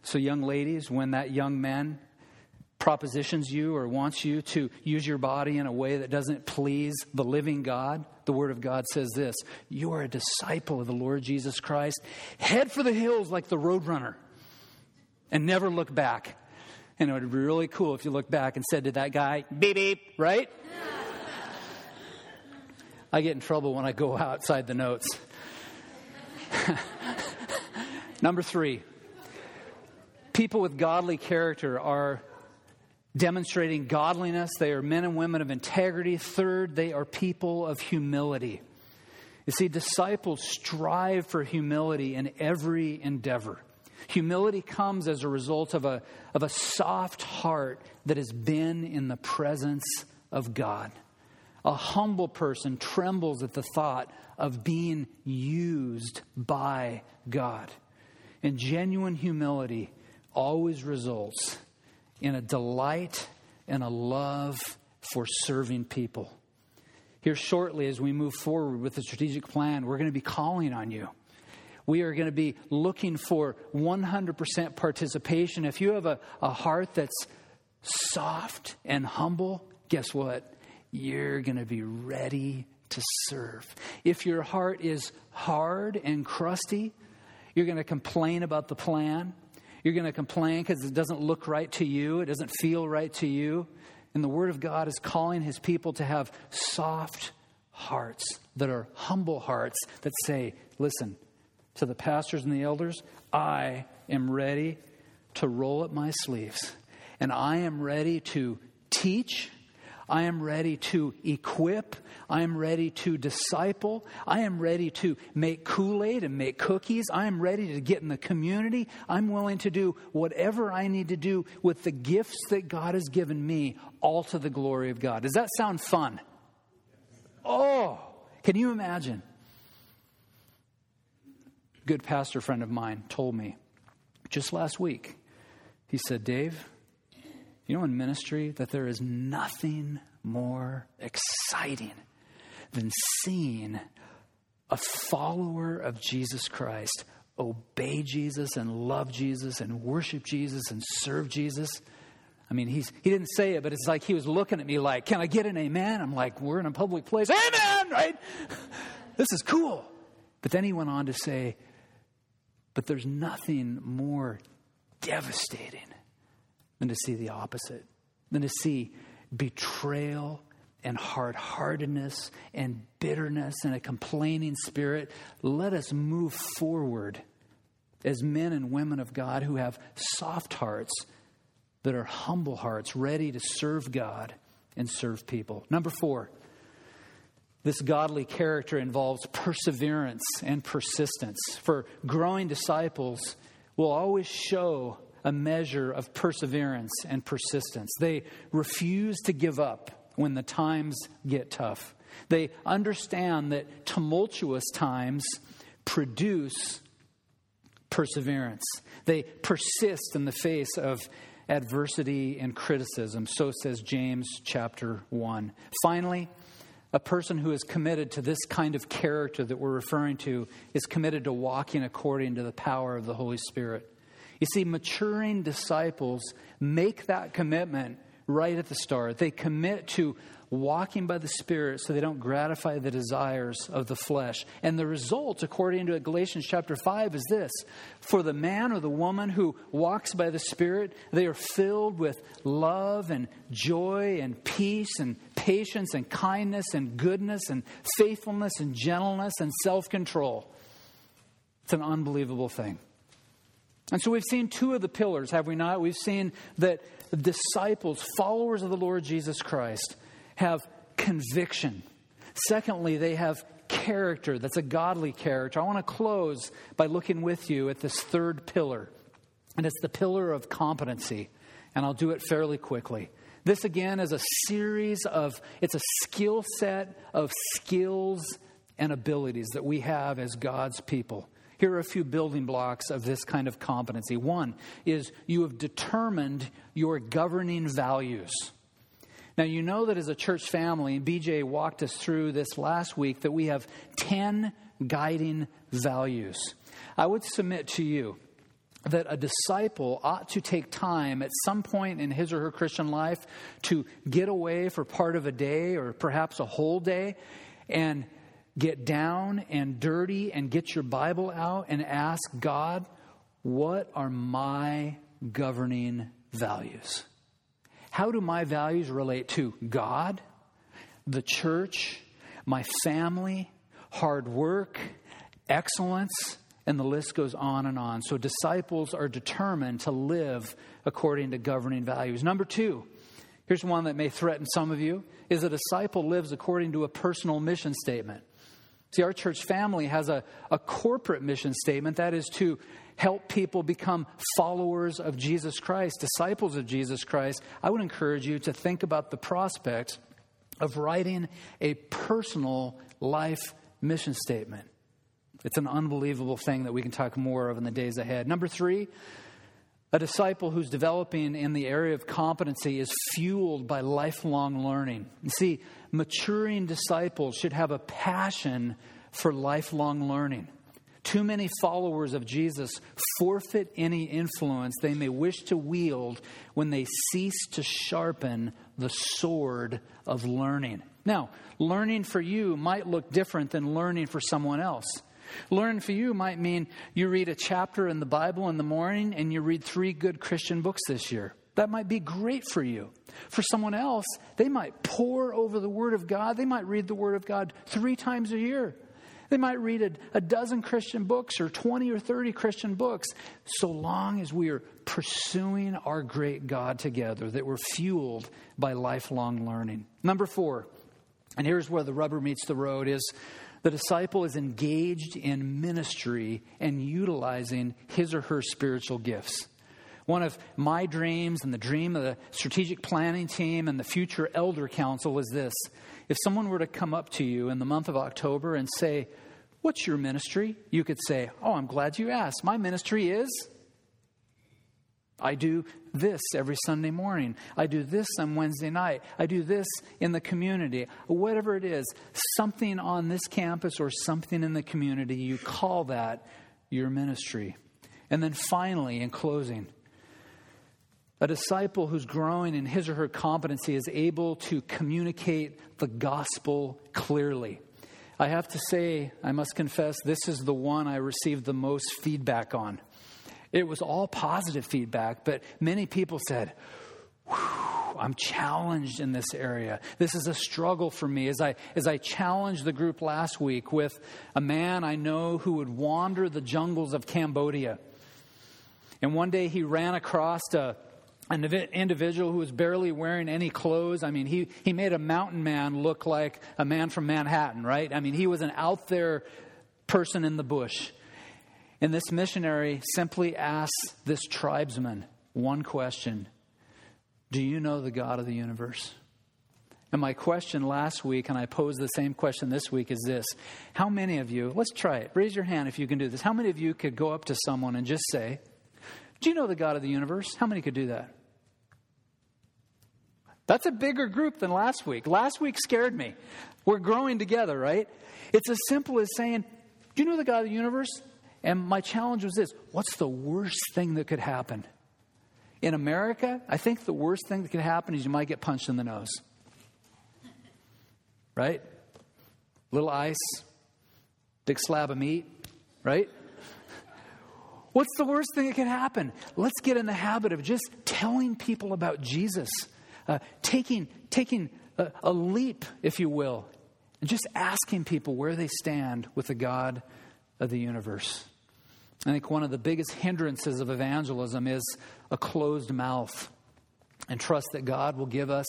So, young ladies, when that young man propositions you or wants you to use your body in a way that doesn't please the living God, the Word of God says this You are a disciple of the Lord Jesus Christ. Head for the hills like the roadrunner and never look back. And it would be really cool if you looked back and said to that guy, beep, beep, right? I get in trouble when I go outside the notes. Number three, people with godly character are demonstrating godliness. They are men and women of integrity. Third, they are people of humility. You see, disciples strive for humility in every endeavor. Humility comes as a result of a, of a soft heart that has been in the presence of God. A humble person trembles at the thought of being used by God. And genuine humility always results in a delight and a love for serving people. Here, shortly, as we move forward with the strategic plan, we're going to be calling on you. We are going to be looking for 100% participation. If you have a, a heart that's soft and humble, guess what? You're going to be ready to serve. If your heart is hard and crusty, you're going to complain about the plan. You're going to complain because it doesn't look right to you, it doesn't feel right to you. And the Word of God is calling His people to have soft hearts that are humble hearts that say, listen, to the pastors and the elders, I am ready to roll up my sleeves and I am ready to teach. I am ready to equip. I am ready to disciple. I am ready to make Kool Aid and make cookies. I am ready to get in the community. I'm willing to do whatever I need to do with the gifts that God has given me, all to the glory of God. Does that sound fun? Oh, can you imagine? A Good pastor friend of mine told me just last week, he said, Dave, you know, in ministry, that there is nothing more exciting than seeing a follower of Jesus Christ obey Jesus and love Jesus and worship Jesus and serve Jesus. I mean, he's, he didn't say it, but it's like he was looking at me like, Can I get an amen? I'm like, We're in a public place. Amen, right? this is cool. But then he went on to say, But there's nothing more devastating than to see the opposite, than to see betrayal and hard heartedness and bitterness and a complaining spirit. Let us move forward as men and women of God who have soft hearts that are humble hearts, ready to serve God and serve people. Number four, this godly character involves perseverance and persistence. For growing disciples will always show a measure of perseverance and persistence. They refuse to give up when the times get tough. They understand that tumultuous times produce perseverance. They persist in the face of adversity and criticism. So says James chapter 1. Finally, a person who is committed to this kind of character that we're referring to is committed to walking according to the power of the Holy Spirit. You see, maturing disciples make that commitment right at the start. They commit to walking by the Spirit so they don't gratify the desires of the flesh. And the result, according to Galatians chapter 5, is this For the man or the woman who walks by the Spirit, they are filled with love and joy and peace and patience and kindness and goodness and faithfulness and gentleness and self control. It's an unbelievable thing. And so we've seen two of the pillars, have we not? We've seen that disciples, followers of the Lord Jesus Christ, have conviction. Secondly, they have character that's a godly character. I want to close by looking with you at this third pillar, and it's the pillar of competency. And I'll do it fairly quickly. This again is a series of, it's a skill set of skills and abilities that we have as God's people. Here are a few building blocks of this kind of competency. One is you have determined your governing values. Now, you know that as a church family, BJ walked us through this last week, that we have 10 guiding values. I would submit to you that a disciple ought to take time at some point in his or her Christian life to get away for part of a day or perhaps a whole day and get down and dirty and get your Bible out and ask God, what are my governing values? How do my values relate to God, the church, my family, hard work, excellence, and the list goes on and on. So disciples are determined to live according to governing values. Number two, here's one that may threaten some of you, is a disciple lives according to a personal mission statement. See, our church family has a, a corporate mission statement that is to help people become followers of Jesus Christ, disciples of Jesus Christ. I would encourage you to think about the prospect of writing a personal life mission statement. It's an unbelievable thing that we can talk more of in the days ahead. Number three, a disciple who's developing in the area of competency is fueled by lifelong learning. You see, maturing disciples should have a passion for lifelong learning. Too many followers of Jesus forfeit any influence they may wish to wield when they cease to sharpen the sword of learning. Now, learning for you might look different than learning for someone else. Learn for you might mean you read a chapter in the Bible in the morning and you read three good Christian books this year. That might be great for you. For someone else, they might pore over the Word of God. They might read the Word of God three times a year. They might read a, a, dozen Christian books or 20 or 30 Christian books, so long as we are pursuing our great God together, that we're fueled by lifelong learning. Number four, and here's where the rubber meets the road, is the disciple is engaged in ministry and utilizing his or her spiritual gifts. One of my dreams and the dream of the strategic planning team and the future elder council is this if someone were to come up to you in the month of October and say, What's your ministry? You could say, Oh, I'm glad you asked. My ministry is. I do this every Sunday morning. I do this on Wednesday night. I do this in the community. Whatever it is, something on this campus or something in the community, you call that your ministry. And then finally, in closing, a disciple who's growing in his or her competency is able to communicate the gospel clearly. I have to say, I must confess, this is the one I received the most feedback on. It was all positive feedback, but many people said, I'm challenged in this area. This is a struggle for me. As I, as I challenged the group last week with a man I know who would wander the jungles of Cambodia. And one day he ran across a, an individual who was barely wearing any clothes. I mean, he, he made a mountain man look like a man from Manhattan, right? I mean, he was an out there person in the bush. And this missionary simply asks this tribesman one question Do you know the God of the universe? And my question last week, and I pose the same question this week, is this How many of you, let's try it, raise your hand if you can do this. How many of you could go up to someone and just say, Do you know the God of the universe? How many could do that? That's a bigger group than last week. Last week scared me. We're growing together, right? It's as simple as saying, Do you know the God of the universe? And my challenge was this what's the worst thing that could happen? In America, I think the worst thing that could happen is you might get punched in the nose. Right? Little ice, big slab of meat, right? What's the worst thing that could happen? Let's get in the habit of just telling people about Jesus uh, taking, taking a, a leap, if you will, and just asking people where they stand with the God of the universe. I think one of the biggest hindrances of evangelism is a closed mouth. And trust that God will give us,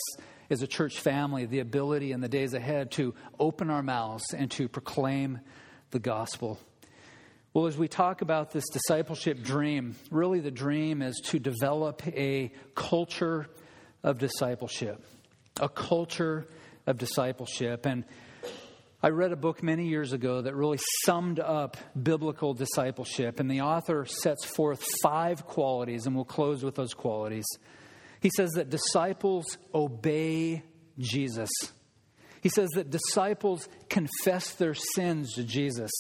as a church family, the ability in the days ahead to open our mouths and to proclaim the gospel. Well, as we talk about this discipleship dream, really the dream is to develop a culture of discipleship, a culture of discipleship. And I read a book many years ago that really summed up biblical discipleship, and the author sets forth five qualities, and we'll close with those qualities. He says that disciples obey Jesus. He says that disciples confess their sins to Jesus,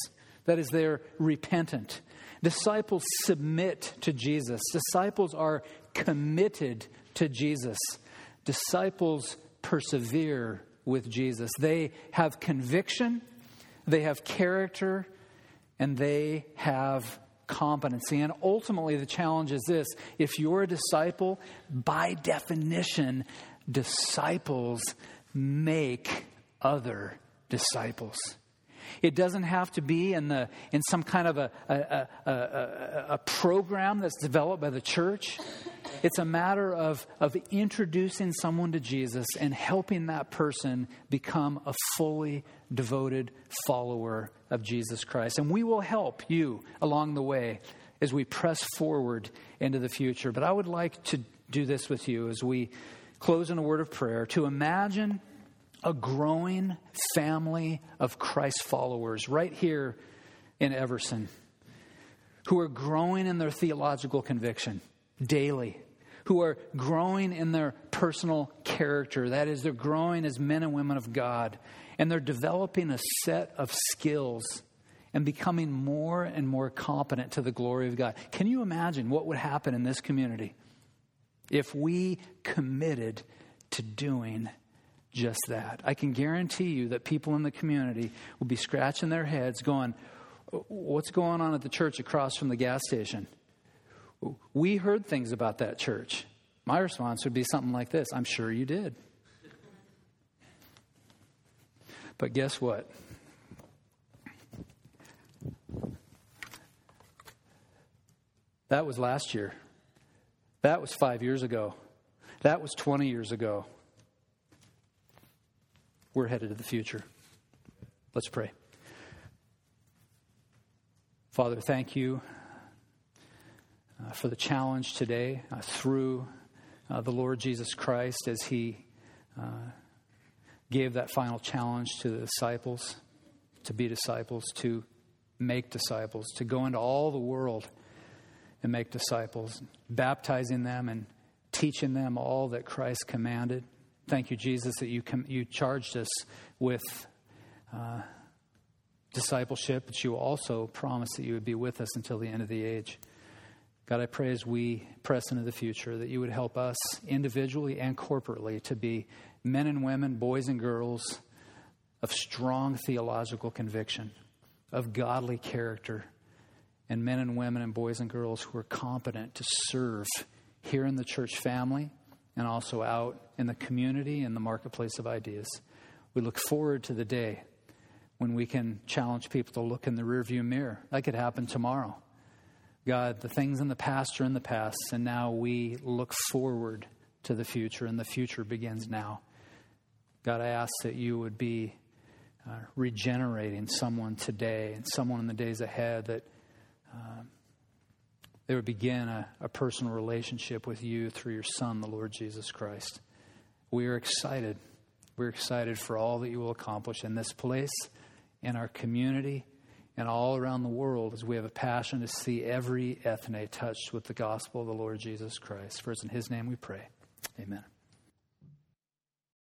that is, they're repentant. Disciples submit to Jesus. Disciples are committed to Jesus. Disciples persevere with Jesus. They have conviction, they have character, and they have competency. And ultimately, the challenge is this if you're a disciple, by definition, disciples make other disciples. It doesn't have to be in, the, in some kind of a, a, a, a program that's developed by the church. It's a matter of, of introducing someone to Jesus and helping that person become a fully devoted follower of Jesus Christ. And we will help you along the way as we press forward into the future. But I would like to do this with you as we close in a word of prayer to imagine a growing family of Christ followers right here in Everson who are growing in their theological conviction daily, who are growing in their personal character. That is, they're growing as men and women of God, and they're developing a set of skills and becoming more and more competent to the glory of God. Can you imagine what would happen in this community if we committed to doing just that? I can guarantee you that people in the community will be scratching their heads going, What's going on at the church across from the gas station? We heard things about that church. My response would be something like this I'm sure you did. But guess what? That was last year. That was five years ago. That was 20 years ago. We're headed to the future. Let's pray. Father, thank you uh, for the challenge today uh, through uh, the Lord Jesus Christ as he uh, gave that final challenge to the disciples to be disciples, to make disciples, to go into all the world and make disciples, baptizing them and teaching them all that Christ commanded. Thank you, Jesus, that you, com- you charged us with uh, discipleship, but you also promised that you would be with us until the end of the age. God, I pray as we press into the future that you would help us individually and corporately to be men and women, boys and girls of strong theological conviction, of godly character and men and women and boys and girls who are competent to serve here in the church family and also out in the community and the marketplace of ideas. We look forward to the day when we can challenge people to look in the rearview mirror. That could happen tomorrow. God, the things in the past are in the past, and now we look forward to the future, and the future begins now. God, I ask that you would be uh, regenerating someone today and someone in the days ahead that um, they would begin a, a personal relationship with you through your Son, the Lord Jesus Christ. We are excited. We're excited for all that you will accomplish in this place, in our community, and all around the world as we have a passion to see every ethne touched with the gospel of the Lord Jesus Christ. For it's in his name we pray. Amen.